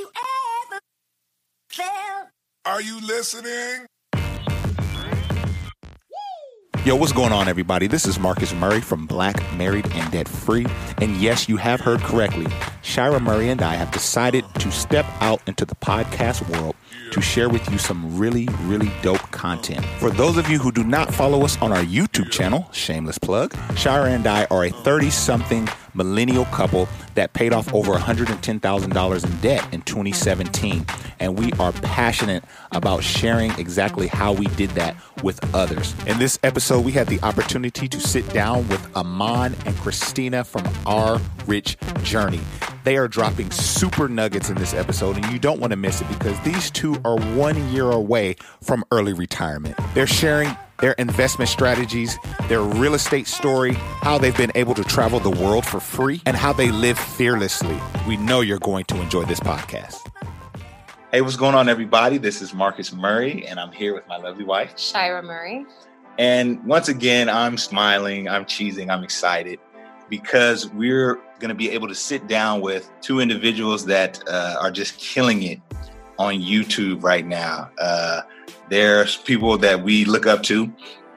you ever felt. Are you listening? Yo, what's going on, everybody? This is Marcus Murray from Black, Married, and Debt Free. And yes, you have heard correctly. Shira Murray and I have decided to step out into the podcast world to share with you some really, really dope content. For those of you who do not follow us on our YouTube channel, shameless plug, Shira and I are a 30 something millennial couple that paid off over $110,000 in debt in 2017. And we are passionate about sharing exactly how we did that with others. In this episode, we had the opportunity to sit down with Amon and Christina from Our Rich Journey. They are dropping super nuggets in this episode, and you don't want to miss it because these two are one year away from early retirement. They're sharing their investment strategies, their real estate story, how they've been able to travel the world for free, and how they live fearlessly. We know you're going to enjoy this podcast. Hey, what's going on, everybody? This is Marcus Murray, and I'm here with my lovely wife, Shira Murray. And once again, I'm smiling, I'm cheesing, I'm excited because we're going to be able to sit down with two individuals that uh, are just killing it on YouTube right now. Uh, there's people that we look up to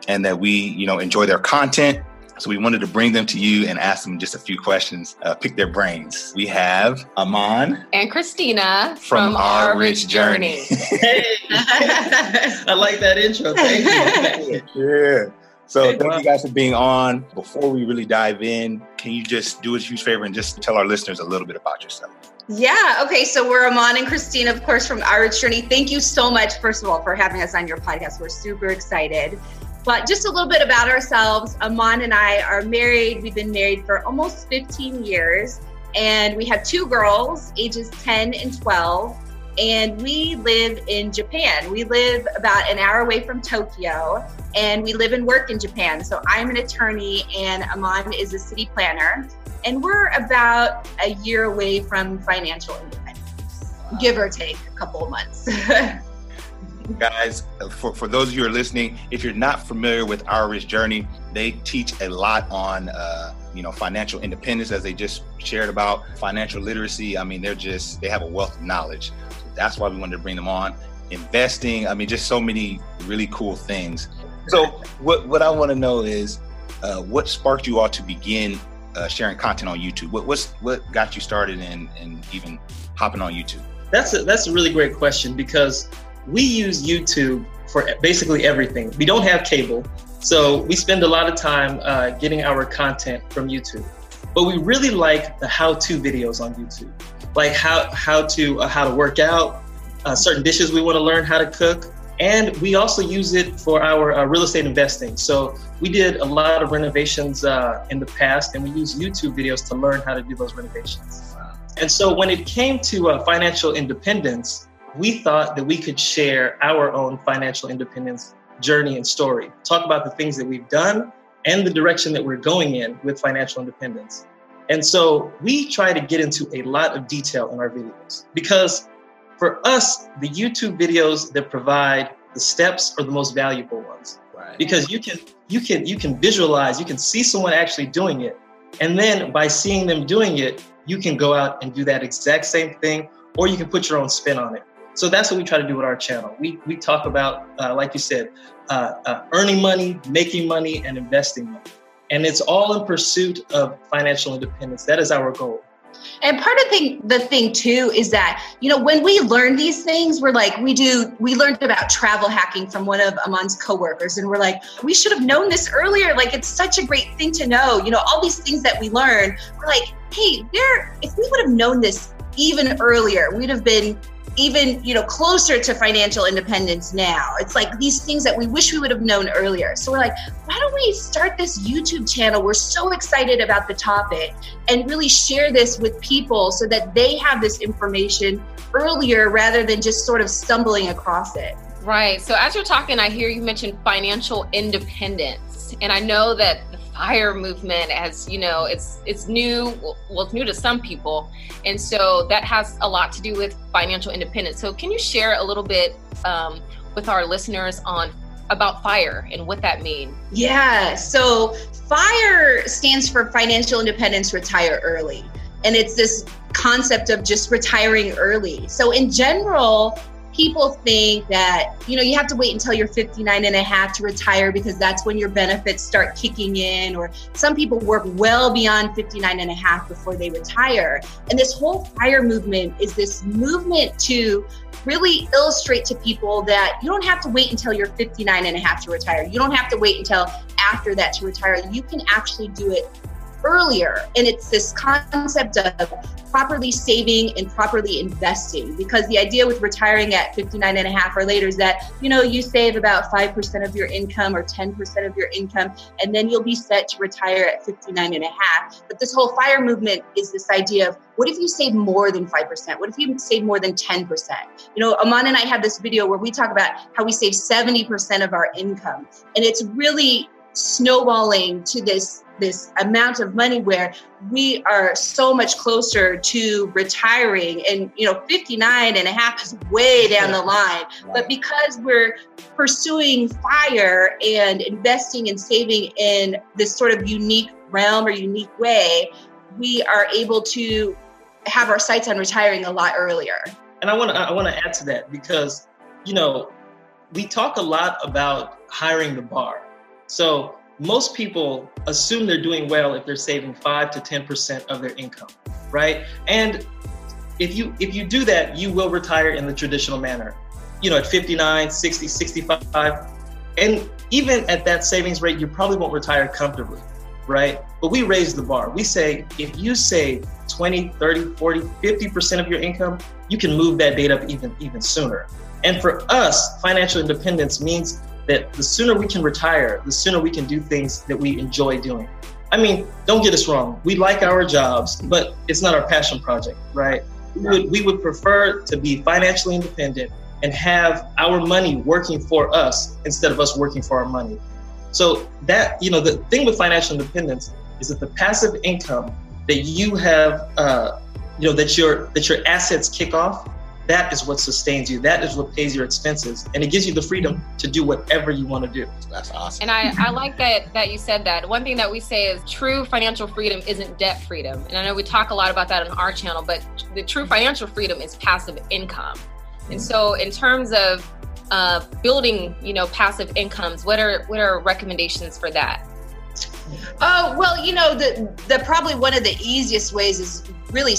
and that we, you know, enjoy their content. So we wanted to bring them to you and ask them just a few questions, uh, pick their brains. We have Amon and Christina from, from Our, Our Rich, Rich Journey. Journey. I like that intro. Thank you. yeah. So hey, thank well, you guys for being on. Before we really dive in, can you just do us a huge favor and just tell our listeners a little bit about yourself? Yeah. Okay. So we're Amon and Christina, of course, from Our Journey. Thank you so much, first of all, for having us on your podcast. We're super excited. But just a little bit about ourselves. Amon and I are married. We've been married for almost 15 years, and we have two girls, ages 10 and 12. And we live in Japan. We live about an hour away from Tokyo, and we live and work in Japan. So I'm an attorney, and Amon is a city planner and we're about a year away from financial independence, give or take a couple of months. Guys, for, for those of you who are listening, if you're not familiar with Our Journey, they teach a lot on uh, you know financial independence, as they just shared about financial literacy. I mean, they're just they have a wealth of knowledge. So that's why we wanted to bring them on. Investing, I mean, just so many really cool things. So, what what I want to know is, uh, what sparked you all to begin uh, sharing content on YouTube? What what's what got you started in and even hopping on YouTube? That's a, that's a really great question because we use YouTube for basically everything. We don't have cable, so we spend a lot of time uh, getting our content from YouTube. But we really like the how-to videos on YouTube, like how how to uh, how to work out, uh, certain dishes we want to learn how to cook, and we also use it for our uh, real estate investing. So we did a lot of renovations uh, in the past, and we use YouTube videos to learn how to do those renovations. And so when it came to uh, financial independence, we thought that we could share our own financial independence journey and story, talk about the things that we've done and the direction that we're going in with financial independence. And so we try to get into a lot of detail in our videos because for us, the YouTube videos that provide the steps are the most valuable ones. Right. Because you can you can you can visualize, you can see someone actually doing it. And then by seeing them doing it, you can go out and do that exact same thing, or you can put your own spin on it. So that's what we try to do with our channel. We, we talk about, uh, like you said, uh, uh, earning money, making money, and investing money. And it's all in pursuit of financial independence. That is our goal. And part of the thing, the thing too is that, you know, when we learn these things, we're like, we do, we learned about travel hacking from one of Amon's coworkers, and we're like, we should have known this earlier. Like, it's such a great thing to know. You know, all these things that we learn, we're like, hey, there, if we would have known this even earlier, we'd have been even you know closer to financial independence now. It's like these things that we wish we would have known earlier. So we're like why don't we start this youtube channel? We're so excited about the topic and really share this with people so that they have this information earlier rather than just sort of stumbling across it. Right. So as you're talking i hear you mention financial independence. And i know that fire movement as you know it's it's new well it's new to some people. And so that has a lot to do with financial independence. So can you share a little bit um, with our listeners on about fire and what that means yeah so fire stands for financial independence retire early. And it's this concept of just retiring early. So in general, people think that you know you have to wait until you're 59 and a half to retire because that's when your benefits start kicking in or some people work well beyond 59 and a half before they retire. And this whole fire movement is this movement to really illustrate to people that you don't have to wait until you're 59 and a half to retire. You don't have to wait until after that to retire. You can actually do it earlier. And it's this concept of properly saving and properly investing because the idea with retiring at 59 and a half or later is that, you know, you save about 5% of your income or 10% of your income, and then you'll be set to retire at 59 and a half. But this whole fire movement is this idea of what if you save more than 5%? What if you save more than 10%? You know, Amon and I have this video where we talk about how we save 70% of our income. And it's really snowballing to this this amount of money where we are so much closer to retiring. And you know 59 and a half is way down the line. But because we're pursuing fire and investing and saving in this sort of unique realm or unique way we are able to have our sights on retiring a lot earlier. And i want to i want to add to that because you know we talk a lot about hiring the bar. So most people assume they're doing well if they're saving 5 to 10% of their income, right? And if you if you do that, you will retire in the traditional manner. You know, at 59, 60, 65, and even at that savings rate, you probably won't retire comfortably, right? But we raise the bar. We say if you save 20, 30, 40, 50% of your income, you can move that date up even even sooner. And for us, financial independence means that the sooner we can retire, the sooner we can do things that we enjoy doing. I mean, don't get us wrong. We like our jobs, but it's not our passion project, right? We would, we would prefer to be financially independent and have our money working for us instead of us working for our money. So that, you know, the thing with financial independence is that the passive income that you have, uh, you know, that your that your assets kick off that is what sustains you. That is what pays your expenses, and it gives you the freedom to do whatever you want to do. That's awesome. And I, I like that that you said that. One thing that we say is true financial freedom isn't debt freedom, and I know we talk a lot about that on our channel, but the true financial freedom is passive income. And so, in terms of uh, building, you know, passive incomes, what are what are recommendations for that? Oh well, you know the the probably one of the easiest ways is really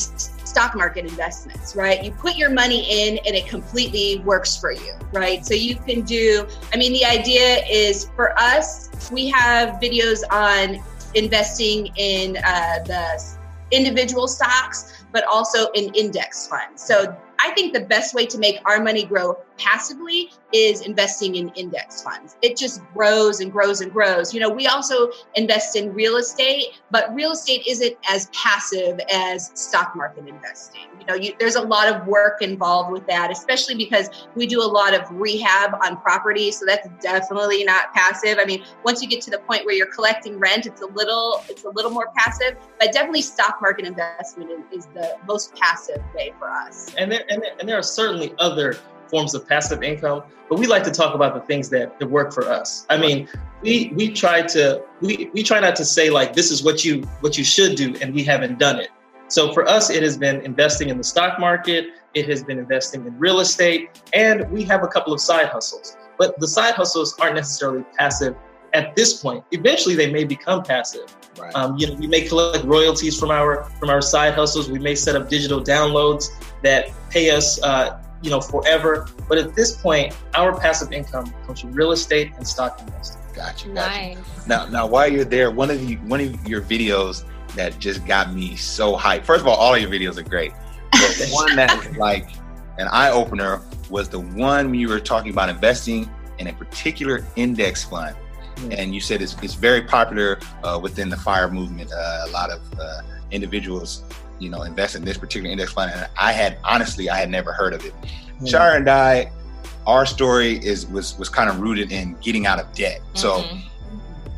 stock market investments, right? You put your money in and it completely works for you, right? So you can do, I mean, the idea is for us, we have videos on investing in uh, the individual stocks, but also in index funds. So I think the best way to make our money grow passively is investing in index funds. It just grows and grows and grows. You know, we also invest in real estate, but real estate isn't as passive as stock market investing. You know, you, there's a lot of work involved with that, especially because we do a lot of rehab on property. So that's definitely not passive. I mean, once you get to the point where you're collecting rent, it's a little it's a little more passive, but definitely stock market investment is the most passive way for us. And there and, and there are certainly other forms of passive income, but we like to talk about the things that, that work for us. I mean, we we try to we, we try not to say like this is what you what you should do and we haven't done it. So for us, it has been investing in the stock market, it has been investing in real estate, and we have a couple of side hustles. But the side hustles aren't necessarily passive at this point. Eventually, they may become passive. Right. Um, you know, we may collect royalties from our from our side hustles. We may set up digital downloads that pay us, uh, you know, forever. But at this point, our passive income comes from real estate and stock investing. Gotcha. gotcha. Nice. Now, now, while you're there, one of the one of your videos that just got me so hyped. First of all, all of your videos are great. But the one that was like an eye opener was the one when you were talking about investing in a particular index fund. Mm. And you said it's, it's very popular uh, within the fire movement. Uh, a lot of uh, individuals you know, invest in this particular index fund. And I had honestly, I had never heard of it. Mm. Shara and I, our story is was was kind of rooted in getting out of debt. Mm-hmm. So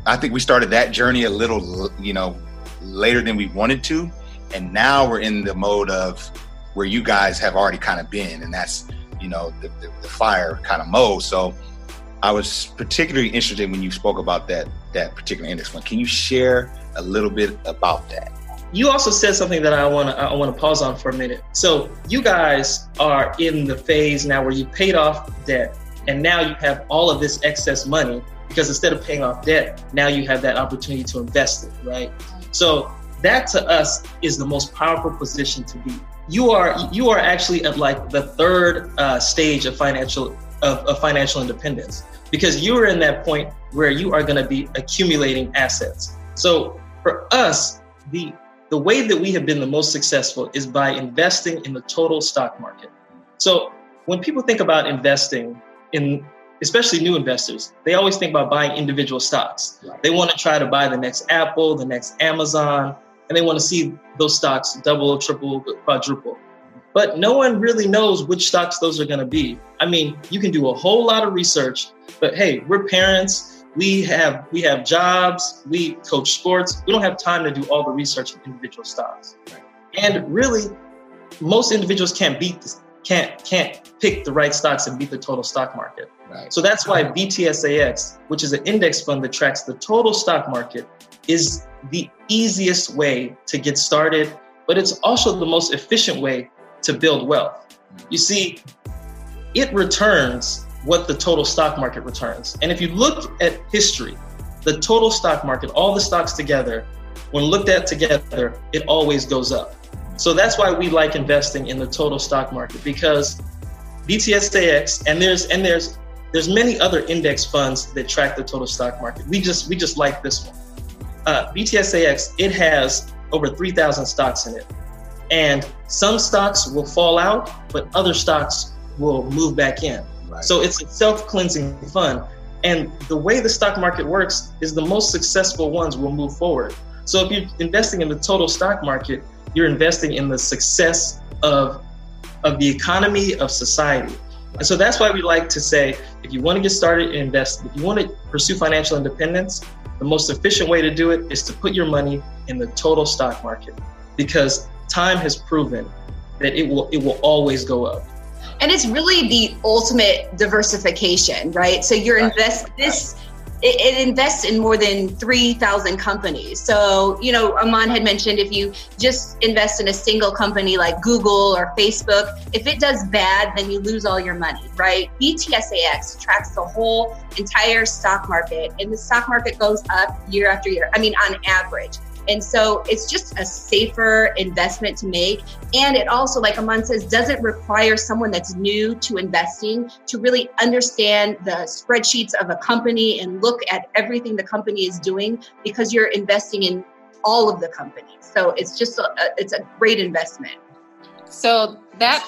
I think we started that journey a little, you know, later than we wanted to, and now we're in the mode of where you guys have already kind of been, and that's you know the, the, the fire kind of mode. So I was particularly interested when you spoke about that that particular index fund. Can you share a little bit about that? You also said something that I want to I want to pause on for a minute. So you guys are in the phase now where you paid off debt, and now you have all of this excess money because instead of paying off debt, now you have that opportunity to invest it, right? So that to us is the most powerful position to be. You are you are actually at like the third uh, stage of financial of, of financial independence because you are in that point where you are going to be accumulating assets. So for us, the the way that we have been the most successful is by investing in the total stock market. So when people think about investing in especially new investors, they always think about buying individual stocks. They want to try to buy the next Apple, the next Amazon, and they want to see those stocks double, triple, quadruple. But no one really knows which stocks those are going to be. I mean, you can do a whole lot of research, but hey, we're parents. We have we have jobs. We coach sports. We don't have time to do all the research on individual stocks. And really, most individuals can't beat this, can't can't pick the right stocks and beat the total stock market. Right. So that's why VTSAX, which is an index fund that tracks the total stock market, is the easiest way to get started, but it's also the most efficient way to build wealth. You see, it returns what the total stock market returns. And if you look at history, the total stock market, all the stocks together, when looked at together, it always goes up. So that's why we like investing in the total stock market because VTSAX and there's and there's there's many other index funds that track the total stock market. We just we just like this one. Uh, VTSAX it has over 3,000 stocks in it, and some stocks will fall out, but other stocks will move back in. So it's a self-cleansing fund. And the way the stock market works is the most successful ones will move forward. So if you're investing in the total stock market, you're investing in the success of of the economy of society. And so that's why we like to say if you want to get started and invest, if you want to pursue financial independence, the most efficient way to do it is to put your money in the total stock market because time has proven that it will it will always go up. And it's really the ultimate diversification right? So you're Right. invest this it, it invests in more than 3000 companies. So you know amon had mentioned if you just invest in a single company like google or facebook if it does bad then you lose all your money right? VTSAX tracks the whole entire stock market and the stock market goes up year after year. I mean on average and so it's just a safer investment to make. And it also, like Amon says, doesn't require someone that's new to investing to really understand the spreadsheets of a company and look at everything the company is doing because you're investing in all of the companies. So it's just a, it's a great investment. So that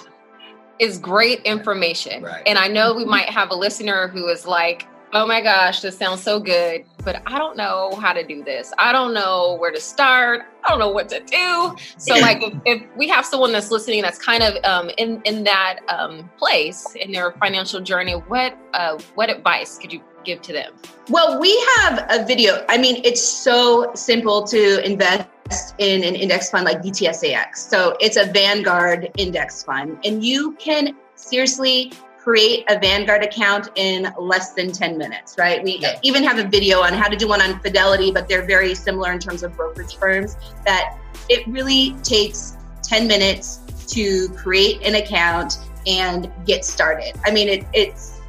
is great information. Right. And I know we might have a listener who is like, oh my gosh, this sounds so good, but I don't know how to do this. I don't know where to start. I don't know what to do. So, like, if, if we have someone that's listening that's kind of um, in in that um, place in their financial journey, what uh, what advice could you give to them? Well, we have a video. I mean, it's so simple to invest in an index fund like VTSAX. So it's a Vanguard index fund, and you can seriously create a Vanguard account in less than 10 minutes, right? We Yeah. even have a video on how to do one on Fidelity, but they're very similar in terms of brokerage firms that it really takes 10 minutes to create an account and get started. I mean, it, it's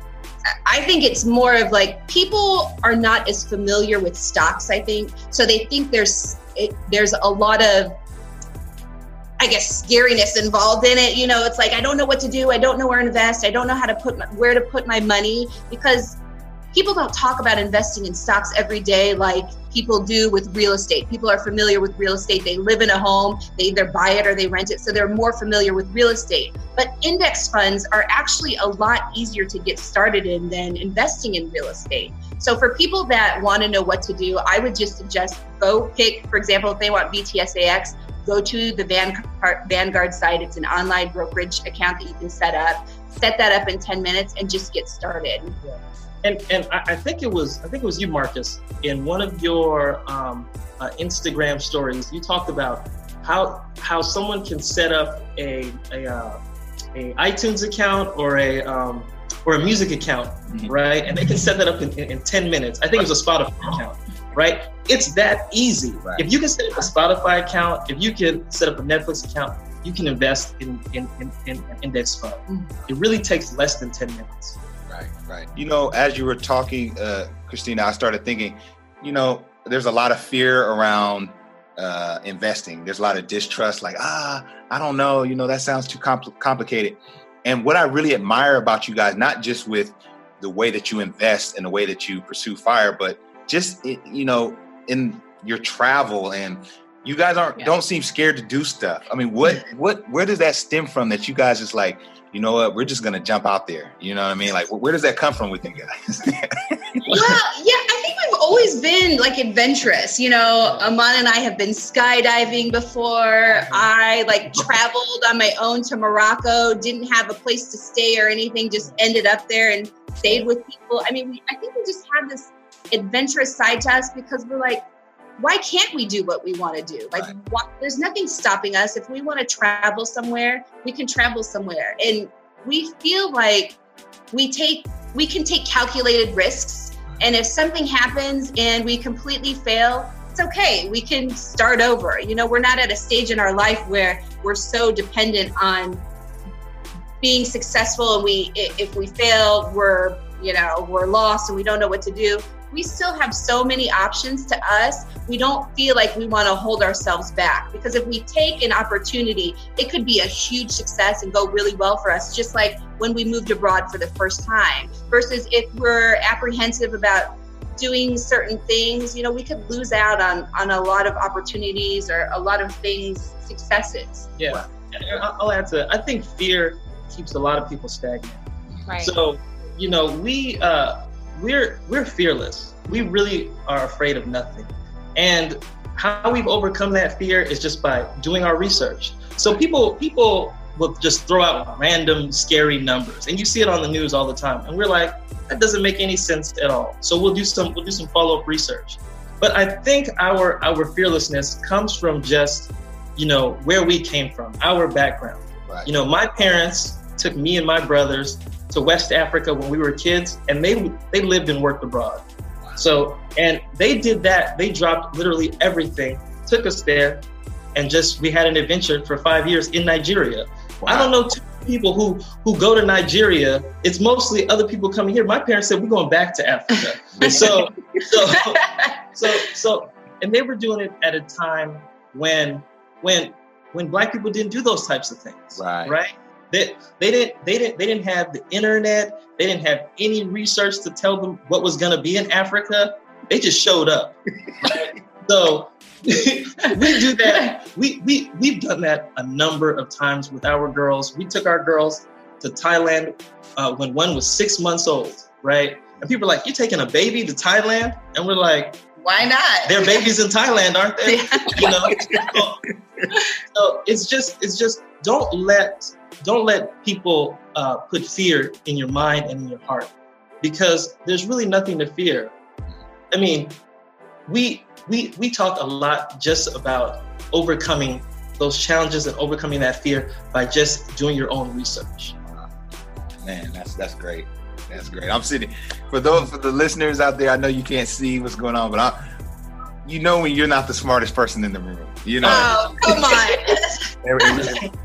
I think it's more of like people are not as familiar with stocks. I think so. They think there's it, there's a lot of I guess scariness involved in it. You know, it's like I don't know what to do. I don't know where to invest. I don't know how to put my, where to put my money because people don't talk about investing in stocks every day like people do with real estate. People are familiar with real estate. They live in a home. They either buy it or they rent it, so they're more familiar with real estate. But index funds are actually a lot easier to get started in than investing in real estate. So for people that want to know what to do, I would just suggest go pick, for example, if they want VTSAX, go to the Vanguard, Vanguard site. It's an online brokerage account that you can set up. Set that up in 10 minutes and just get started. And and I, I think it was I think it was you, Marcus, in one of your um, uh, Instagram stories. You talked about how how someone can set up a a, uh, a iTunes account or a um, or a music account, Mhm. right? And they can set that up in, in, in 10 minutes. I think it was a Spotify account. Right? It's that easy. Right. If you can set up a Spotify account, if you can set up a Netflix account, you can invest in in, in, in an index fund. It really takes less than 10 minutes. Right, right. You know, as you were talking, uh, Christina, I started thinking, you know, there's a lot of fear around uh, investing. There's a lot of distrust, like, ah, I don't know, you know, that sounds too compl- complicated. And what I really admire about you guys, not just with the way that you invest and the way that you pursue fire, but just you know, in your travel and you guys aren't Yeah. don't seem scared to do stuff. I mean, what what where does that stem from that you guys just like, you know what, we're just gonna jump out there. You know what I mean? Like where does that come from with you guys? well, yeah, I think we've always been like adventurous. You know, Amon and I have been skydiving before. I like traveled on my own to Morocco, didn't have a place to stay or anything, just ended up there and stayed with people. I mean, we, I think we just have this adventurous side to us because we're like, why can't we do what we want to do? Like, why, there's nothing stopping us. If we want to travel somewhere, we can travel somewhere. And we feel like we take we can take calculated risks and if something happens and we completely fail it's okay we can start over you know we're not at a stage in our life where we're so dependent on being successful and we if we fail we're you know we're lost and we don't know what to do we still have so many options to us we don't feel like we want to hold ourselves back because if we take an opportunity it could be a huge success and go really well for us just like when we moved abroad for the first time versus if we're apprehensive about doing certain things you know we could lose out on on a lot of opportunities or a lot of things successes Yeah. And I- I'll add to that. I think fear keeps a lot of people stagnant. Right. So, you know, we uh, we're we're fearless. We really are afraid of nothing, and how we've overcome that fear is just by doing our research. So people people will just throw out random scary numbers, and you see it on the news all the time, and we're like, that doesn't make any sense at all. So we'll do some we'll do some follow up research. But I think our our fearlessness comes from just you know where we came from, our background. Right. You know, my parents took me and my brothers to West Africa when we were kids, and they they lived and worked abroad. So, and they did that. They dropped literally everything, took us there, and just we had an adventure for five years in Nigeria. I don't know two people who who go to Nigeria. It's mostly other people coming here. My parents said we're going back to Africa. so, so, so, so, and they were doing it at a time when when when black people didn't do those types of things Right. right they, they didn't they didn't they didn't have the internet. They didn't have any research to tell them what was going to be in africa. They just showed up. So we do that. We, we we've done that a number of times with our girls. We took our girls to thailand uh, when one was six months old right? And people are like you're taking a baby to thailand? And we're like why not? They're babies in thailand aren't they? You know? So it's just it's just don't let don't let people uh, put fear in your mind and in your heart because there's really nothing to fear i mean we we we talk a lot just about overcoming those challenges and overcoming that fear by just doing your own research Man, that's that's great. That's great. I'm sitting for those for the listeners out there. I know you can't see what's going on, but I, you know when you're not the smartest person in the room. You know, oh come on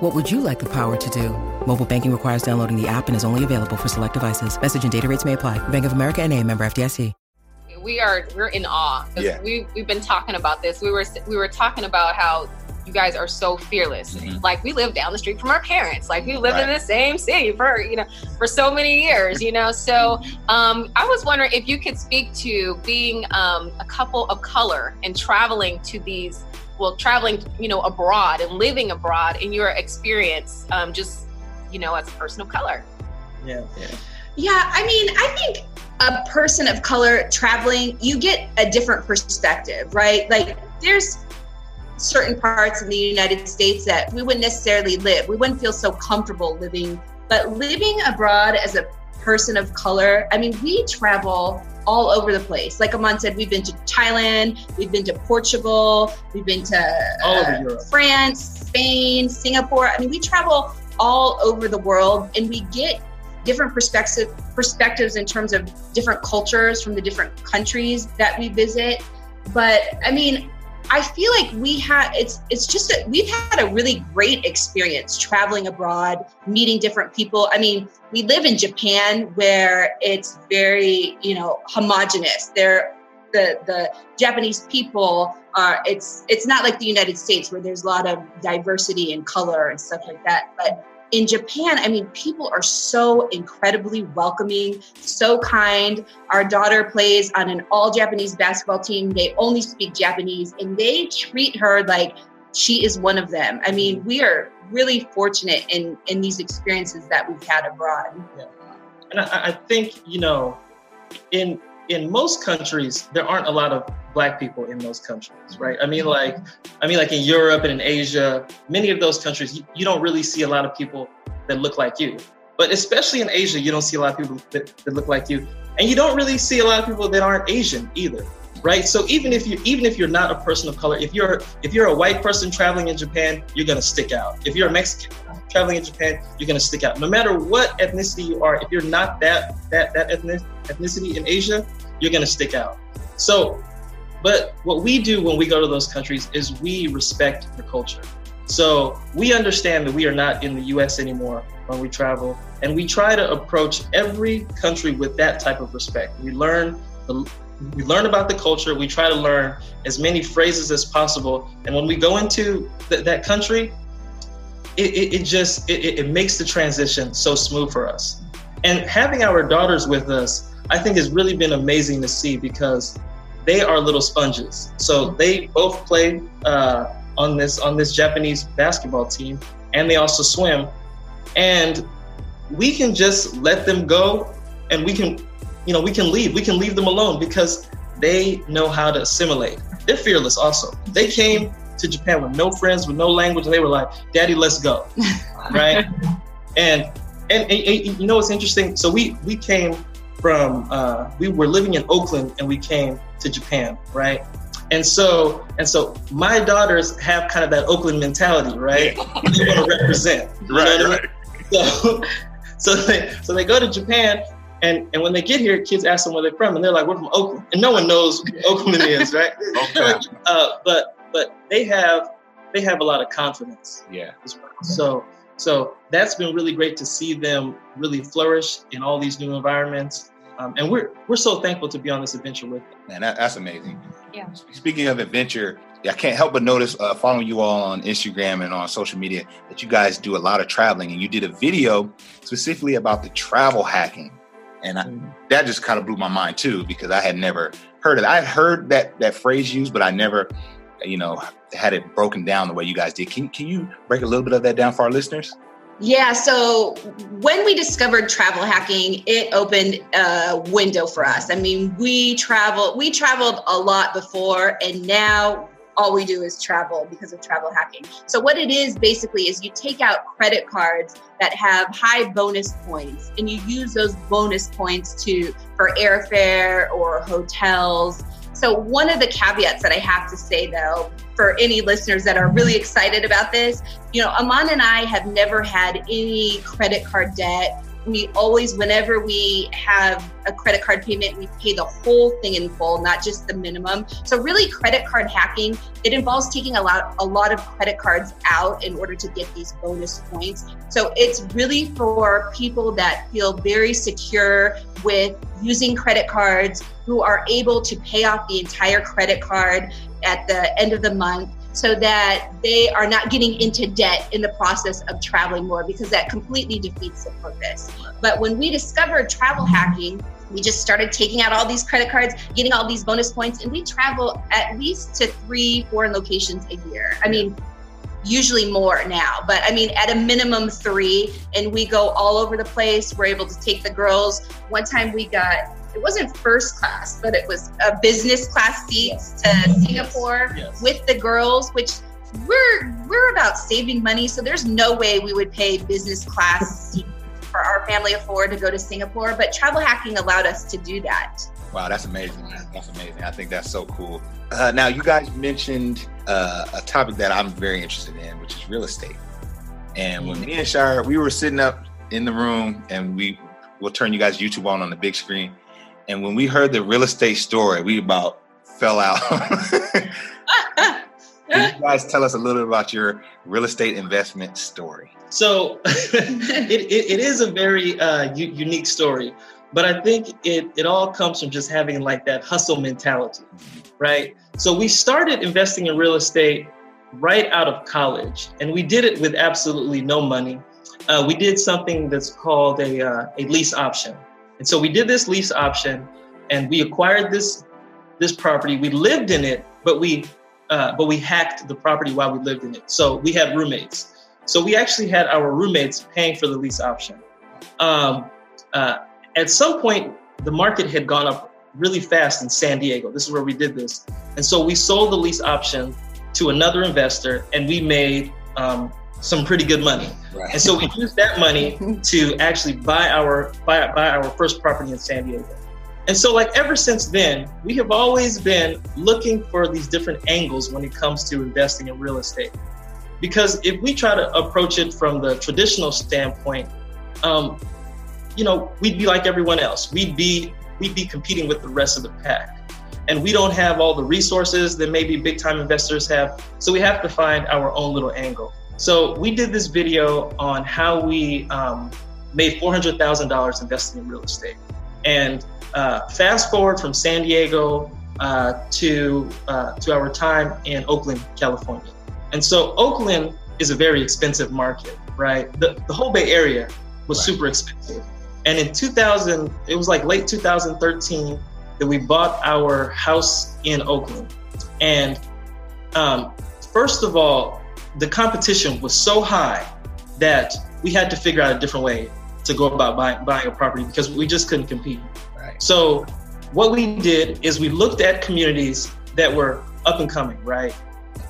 What would you like the power to do? Mobile banking requires downloading the app and is only available for select devices. Message and data rates may apply. Bank of America and a member FDIC. we are we're in awe. Yeah. we we've been talking about this. We were we were talking about how you guys are so fearless. Mhm. Like we live down the street from our parents. Like we lived in the same city for you know for so many years. You know, so um, I was wondering if you could speak to being um, a couple of color and traveling to these. Well, traveling, you know, abroad and living abroad in your experience, um, just you know, as a person of color. yeah Yeah, I mean, I think a person of color traveling, you get a different perspective, right? Like there's certain parts in the United States that we wouldn't necessarily live. We wouldn't feel so comfortable living. But living abroad as a person of color, I mean, we travel all over the place. Like Amon said, we've been to Thailand, we've been to Portugal, we've been to All over uh, Europe. France, Spain, Singapore. I mean, we travel all over the world and we get different perspective perspectives in terms of different cultures from the different countries that we visit. But I mean, I feel like we had it's it's just a, we've had a really great experience traveling abroad, meeting different people. I mean, we live in Japan where it's very you know homogenous. They're the the Japanese people are it's it's not like the United States where there's a lot of diversity and color and stuff like that. But in Japan, I mean, people are so incredibly welcoming, so kind. Our daughter plays on an all Japanese basketball team. They only speak Japanese and they treat her like she is one of them. I mean, we are really fortunate in in these experiences that we've had abroad. And I, I think you know, in in most countries, there aren't a lot of black people in those countries, right? I mean, like, I mean, like in Europe and in Asia, many of those countries, you, you don't really see a lot of people that look like you. But especially in Asia, you don't see a lot of people that, that look like you, and you don't really see a lot of people that aren't Asian either, right? So even if you even if you're not a person of color, if you're if you're a white person traveling in Japan, you're gonna stick out. If you're a Mexican traveling in Japan, you're gonna stick out. No matter what ethnicity you are, if you're not that that that ethnic, ethnicity in Asia, you're gonna stick out. So, but what we do when we go to those countries is we respect the culture. So we understand that we are not in the US anymore when we travel, and we try to approach every country with that type of respect. We learn the we learn about the culture. We try to learn as many phrases as possible, and when we go into th- that country, it, it, it just it, it makes the transition so smooth for us. And having our daughters with us, I think, has really been amazing to see because they are little sponges. So they both play uh, on this on this Japanese basketball team, and they also swim. And we can just let them go, and we can, you know, we can leave. We can leave them alone because they know how to assimilate. They're fearless. Also, they came to Japan with no friends, with no language, and they were like, "Daddy, let's go," right? and, and and and you know what's interesting? So we we came from uh, we were living in Oakland and we came to Japan, right? And so and so my daughters have kind of that Oakland mentality, right? they want to represent, you know Right, what I mean? right. So so they so they go to Japan. And, and when they get here, kids ask them where they're from, and they're like, "We're from Oakland," and no one knows Oakland is, right? Okay. uh, but but they have they have a lot of confidence Yeah. as well. So so that's been really great to see them really flourish in all these new environments. Um, and we're we're so thankful to be on this adventure with them. Man, that, that's amazing. Yeah. Speaking of adventure, I can't help but notice uh, following you all on Instagram and on social media that you guys do a lot of traveling, and you did a video specifically about the travel hacking, and I, that just kind of blew my mind too because I had never heard it. I heard that that phrase used, but I never, you know, had it broken down the way you guys did. Can can you break a little bit of that down for our listeners? Yeah, so when we discovered travel hacking, it opened a window for us. I mean, we travel we traveled a lot before and now all we do is travel because of travel hacking. So what it is basically is you take out credit cards that have high bonus points and you use those bonus points to for airfare or hotels. So one of the caveats that I have to say though for any listeners that are really excited about this, you know, Amon and I have never had any credit card debt. We always, whenever we have a credit card payment, we pay the whole thing in full, not just the minimum. So really, credit card hacking it involves taking a lot, a lot of credit cards out in order to get these bonus points. So it's really for people that feel very secure with using credit cards, who are able to pay off the entire credit card at the end of the month so that they are not getting into debt in the process of traveling more because that completely defeats the purpose. But when we discovered travel hacking, we just started taking out all these credit cards, getting all these bonus points, and we travel at least to three, foreign locations a year. I mean, usually more now, but I mean, at a minimum three, and we go all over the place. We're able to take the girls. One time we got it wasn't first class, but it was a business class seats to Singapore Yes. with the girls, which we're we're about saving money, so there's no way we would pay business class for our family afford to go to Singapore. But travel hacking allowed us to do that. Wow, that's amazing. That's amazing. I think that's so cool. Uh, now, you guys mentioned uh, a topic that I'm very interested in, which is real estate. And when me and Shire, we were sitting up in the room, and we will turn you guys YouTube on on the big screen. And when we heard the real estate story, we about fell out. Can you guys tell us a little bit about your real estate investment story? So it, it, it is a very uh, u- unique story, but I think it, it all comes from just having like that hustle mentality, right? So we started investing in real estate right out of college, and we did it with absolutely no money. Uh, we did something that's called a, uh, a lease option. And so we did this lease option and we acquired this, this property. We lived in it, but we uh, but we hacked the property while we lived in it. So we had roommates. So we actually had our roommates paying for the lease option. Um, uh, at some point, the market had gone up really fast in San Diego. This is where we did this. And so we sold the lease option to another investor and we made um, some pretty good money. Right. And so we used that money to actually buy our buy, buy our first property in San Diego. And so, like, ever since then, we have always been looking for these different angles when it comes to investing in real estate. Because if we try to approach it from the traditional standpoint, um, you know, we'd be like everyone else. We'd be we'd be competing with the rest of the pack. And we don't have all the resources that maybe big time investors have. So we have to find our own little angle. So we did this video on how we um, made $400,000 investing in real estate. And uh, fast forward from San Diego uh, to uh, to our time in Oakland, California, and so Oakland is a very expensive market, right? The, the whole Bay Area was right. super expensive, and in 2000, it was like late 2013 that we bought our house in Oakland, and um, first of all, the competition was so high that we had to figure out a different way to go about buying, buying a property because we just couldn't compete. So what we did is we looked at communities that were up and coming, right?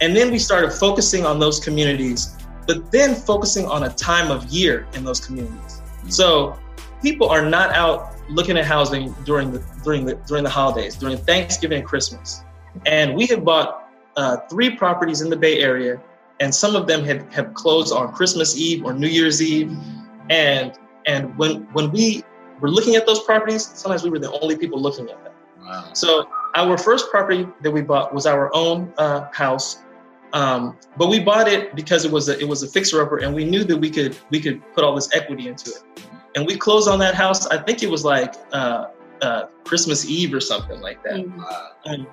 And then we started focusing on those communities, but then focusing on a time of year in those communities. Mm-hmm. So people are not out looking at housing during the during the during the holidays, during Thanksgiving and Christmas. And we have bought uh, three properties in the Bay Area, and some of them have, have closed on Christmas Eve or New Year's Eve. And and when when we we're looking at those properties, sometimes we were the only people looking at them. Wow. So our first property that we bought was our own uh, house, um, but we bought it because it was a it was a fixer upper, and we knew that we could we could put all this equity into it. And we closed on that house. I think it was like uh, uh, Christmas Eve or something like that. Mm-hmm. Um,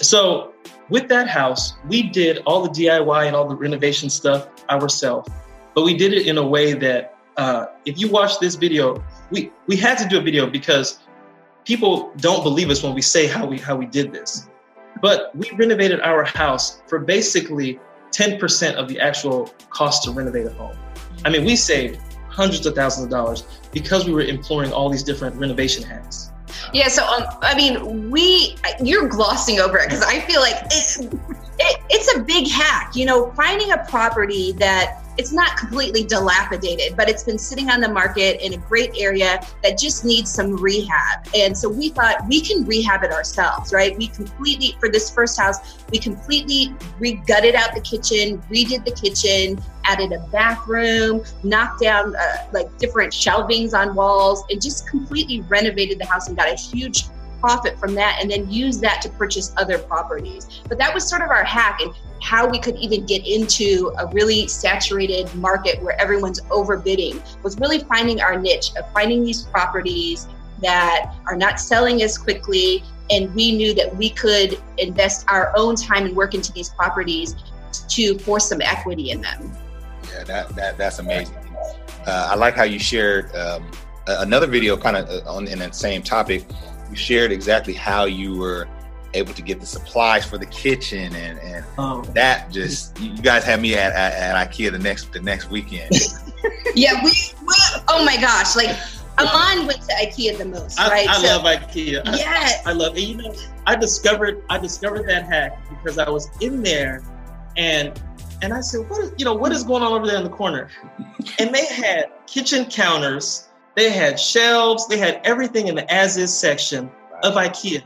so with that house, we did all the DIY and all the renovation stuff ourselves, but we did it in a way that uh, if you watch this video, we we had to do a video because people don't believe us when we say how we how we did this. But we renovated our house for basically 10% of the actual cost to renovate a home. I mean, we saved hundreds of thousands of dollars because we were employing all these different renovation hacks. Yeah, so um, I mean, we you're glossing over it because I feel like it, it, it's a big hack. You know, finding a property that it's not completely dilapidated, but it's been sitting on the market in a great area that just needs some rehab. And so we thought we can rehab it ourselves, right? We completely, for this first house, we completely re gutted out the kitchen, redid the kitchen, added a bathroom, knocked down uh, like different shelvings on walls, and just completely renovated the house and got a huge profit from that and then use that to purchase other properties. But that was sort of our hack and how we could even get into a really saturated market where everyone's overbidding was really finding our niche of finding these properties that are not selling as quickly and we knew that we could invest our own time and work into these properties to force some equity in them. Yeah, that, that that's amazing. Uh, I like how you shared um, another video kind of uh, on in that same topic you shared exactly how you were able to get the supplies for the kitchen and and oh. that just you guys had me at, at, at IKEA the next the next weekend. yeah, we, we, oh my gosh, like Amon went to IKEA the most, right? I, I so, love IKEA. Yes. I, I love it. You know, I discovered I discovered that hack because I was in there and And I said, what is, you know, what is going on over there in the corner? And they had kitchen counters, they had shelves, they had everything in the as is section of IKEA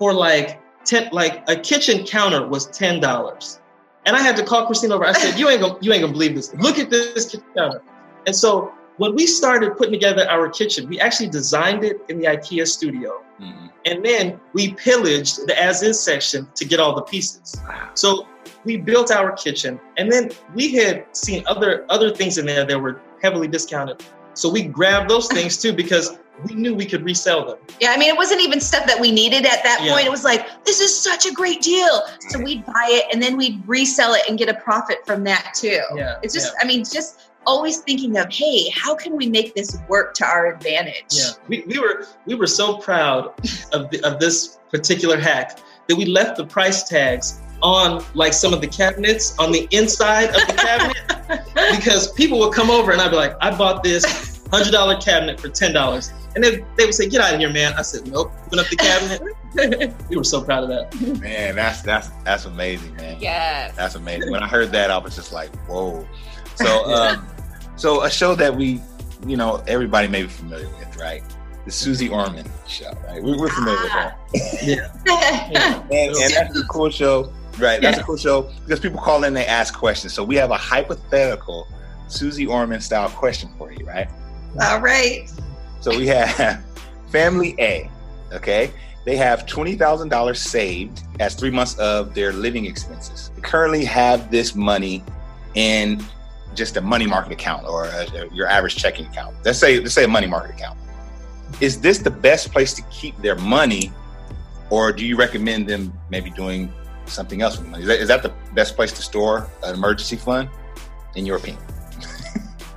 for like 10, like a kitchen counter was $10. And I had to call Christine over. I said, you ain't gonna, you ain't gonna believe this. Look at this kitchen counter. And so when we started putting together our kitchen, we actually designed it in the IKEA studio. Mm-hmm. And then we pillaged the as is section to get all the pieces. So we built our kitchen and then we had seen other other things in there that were heavily discounted. So we grabbed those things too because we knew we could resell them. Yeah, I mean, it wasn't even stuff that we needed at that yeah. point. It was like, this is such a great deal. So we'd buy it and then we'd resell it and get a profit from that too. Yeah. It's just, yeah. I mean, just always thinking of, hey, how can we make this work to our advantage? Yeah, we, we were we were so proud of the, of this particular hack that we left the price tags on like some of the cabinets on the inside of the cabinet because people would come over and I'd be like, I bought this hundred dollar cabinet for ten dollars. And then they would say, "Get out of here, man!" I said, "Nope." Open up the cabinet. we were so proud of that. Man, that's that's that's amazing, man. Yes, that's amazing. When I heard that, I was just like, "Whoa!" So, um, so a show that we, you know, everybody may be familiar with, right? The Suze Orman show, right? We, are familiar with that. yeah. yeah. And, and that's a cool show, right? That's yeah. a cool show because people call in, they ask questions. So we have a hypothetical Suze Orman style question for you, right? All right. So we have family A, okay? They have $20,000 saved as three months of their living expenses. They currently have this money in just a money market account or a, a, your average checking account. Let's say let's say a money market account. Is this the best place to keep their money, or do you recommend them maybe doing something else with money? Is that, is that the best place to store an emergency fund, in your opinion?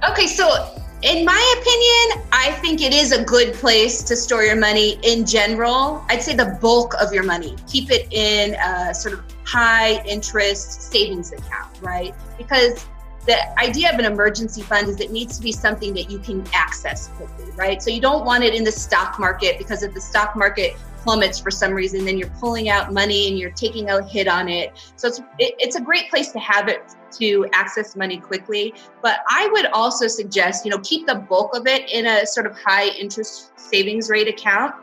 okay, so in my opinion, I think it is a good place to store your money in general. I'd say the bulk of your money, keep it in a sort of high interest savings account, right? Because the idea of an emergency fund is it needs to be something that you can access quickly, right? So you don't want it in the stock market because if the stock market plummets for some reason, then you're pulling out money and you're taking a hit on it. So it's it, it's a great place to have it to access money quickly. But I would also suggest, you know, keep the bulk of it in a sort of high interest savings rate account,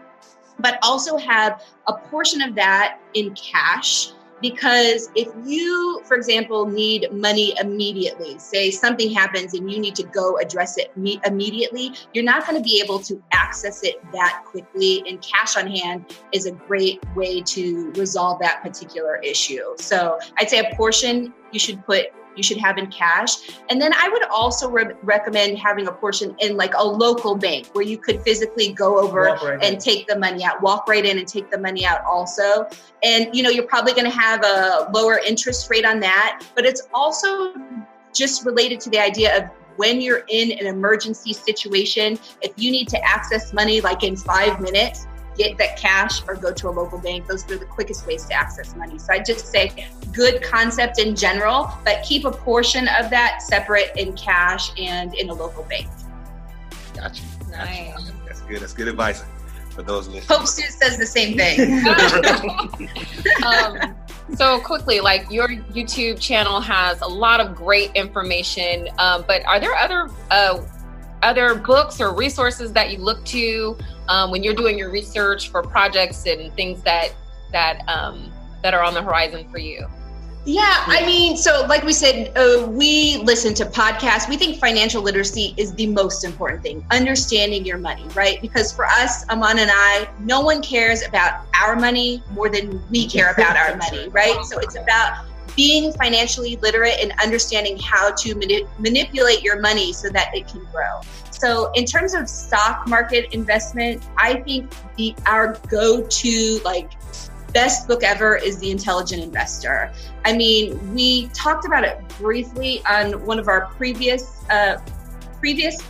but also have a portion of that in cash because if you for example need money immediately say something happens and you need to go address it me- immediately you're not going to be able to access it that quickly and cash on hand is a great way to resolve that particular issue. So i'd say a portion you should put you should have in cash. And then I would also re- recommend having a portion in like a local bank where you could physically go over right and in. take the money out, walk right in and take the money out also. And you know, you're probably going to have a lower interest rate on that, but it's also just related to the idea of when you're in an emergency situation, if you need to access money like in five minutes, get that cash or go to a local bank. Those are the quickest ways to access money. So I just say good concept in general, but keep a portion of that separate in cash and in a local bank. Gotcha. Nice. Gotcha. That's good. That's good advice for those listening. Hope Sue says the same thing. um, so quickly, like your YouTube channel has a lot of great information, um, but are there other uh, other books or resources that you look to um, when you're doing your research for projects and things that that um, that are on the horizon for you? Yeah, I mean, so like we said, uh, we listen to podcasts. We think financial literacy is the most important thing, understanding your money, right? Because for us, Amon and I, no one cares about our money more than we care about our money, right? So it's about being financially literate and understanding how to mani- manipulate your money so that it can grow. So, in terms of stock market investment, I think the our go-to like best book ever is The Intelligent Investor. I mean, we talked about it briefly on one of our previous uh, previous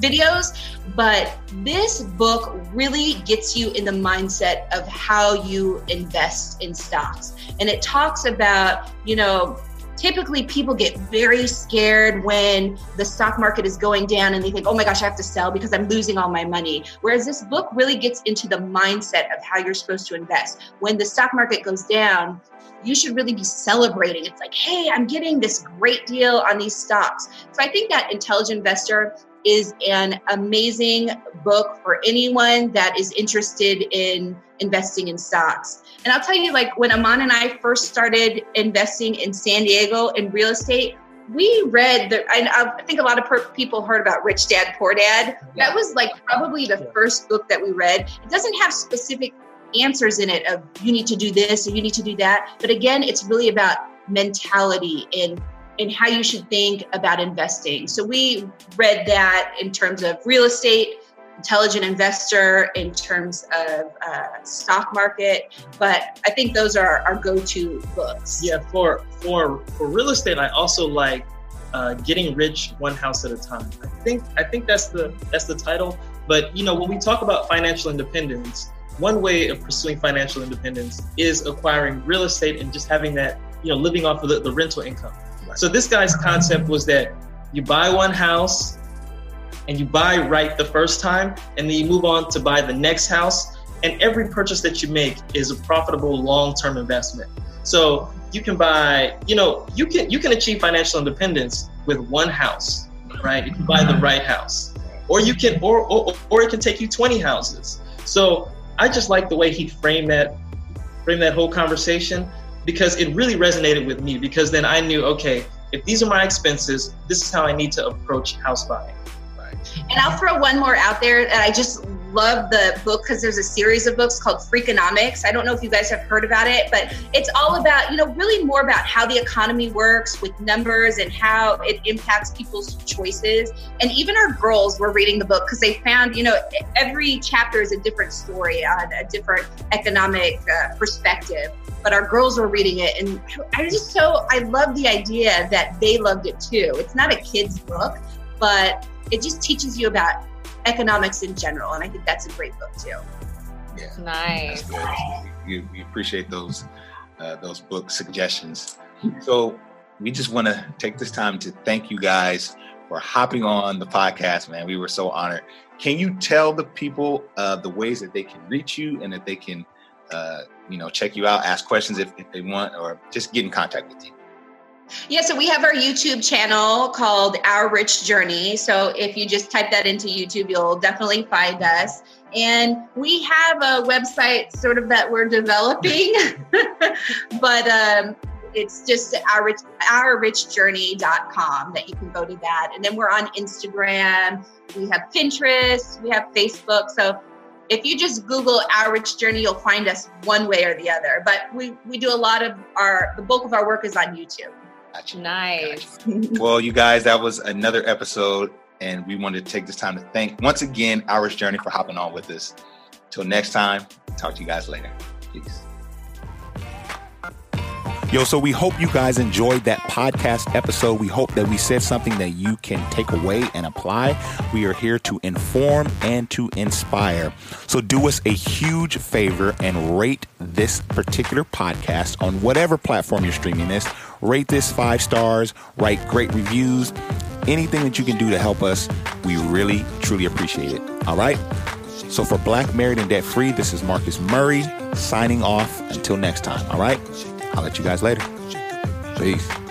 videos, but this book really gets you in the mindset of how you invest in stocks. And it talks about, you know, typically people get very scared when the stock market is going down and they think, oh my gosh, I have to sell because I'm losing all my money. Whereas this book really gets into the mindset of how you're supposed to invest. When the stock market goes down, you should really be celebrating. It's like, hey, I'm getting this great deal on these stocks. So I think that Intelligent Investor is an amazing book for anyone that is interested in investing in stocks. And I'll tell you, like when Amon and I first started investing in San Diego in real estate, we read the, I, I think a lot of per- people heard about Rich Dad Poor Dad. That was like probably the first book that we read. It doesn't have specific answers in it of you need to do this or you need to do that. But again, it's really about mentality and and how you should think about investing. So we read that in terms of real estate, intelligent investor, in terms of uh, stock market. But I think those are our go-to books. Yeah, for for for real estate, I also like uh, getting rich one house at a time. I think I think that's the that's the title. But you know, when we talk about financial independence, one way of pursuing financial independence is acquiring real estate and just having that, you know, living off of the, the rental income. So this guy's concept was that you buy one house and you buy right the first time, and then you move on to buy the next house. And every purchase that you make is a profitable long-term investment. So you can buy, you know, you can you can achieve financial independence with one house, right? If you buy the right house, or you can, or or, or it can take you 20 houses. So I just like the way he framed that framed that whole conversation because it really resonated with me because then I knew, okay, if these are my expenses, this is how I need to approach house buying. And I'll throw one more out there. And I just love the book because there's a series of books called Freakonomics. I don't know if you guys have heard about it, but it's all about, you know, really more about how the economy works with numbers and how it impacts people's choices. And even our girls were reading the book because they found, you know, every chapter is a different story on a different economic uh, perspective. But our girls were reading it, and I just so I love the idea that they loved it too. It's not a kid's book, but it just teaches you about economics in general. And I think that's a great book too. Yeah, Nice. that's good. You, we appreciate those uh, those book suggestions. So we just want to take this time to thank you guys for hopping on the podcast, man. We were so honored. Can you tell the people uh, the ways that they can reach you and that they can, uh, you know, check you out, ask questions if, if they want, or just get in contact with you? Yeah, so we have our YouTube channel called Our Rich Journey. So if you just type that into YouTube, you'll definitely find us. And we have a website sort of that we're developing, but um, it's just our rich, ourrichjourney.com that you can go to that. And then we're on Instagram, we have Pinterest, we have Facebook. So if you just Google Our Rich Journey, you'll find us one way or the other. But we, we do a lot of our, the bulk of our work is on YouTube. Gotcha. Nice. Well, you guys, that was another episode, and we wanted to take this time to thank once again Ours Journey for hopping on with us. Till next time, talk to you guys later. Peace. Yo, so we hope you guys enjoyed that podcast episode. We hope that we said something that you can take away and apply. We are here to inform and to inspire. So do us a huge favor and rate this particular podcast on whatever platform you're streaming this. Rate this five stars, write great reviews, anything that you can do to help us. We really, truly appreciate it. All right. So for Black Married and Debt Free, this is Marcus Murray signing off. Until next time. All right. I'll let you guys later. Peace.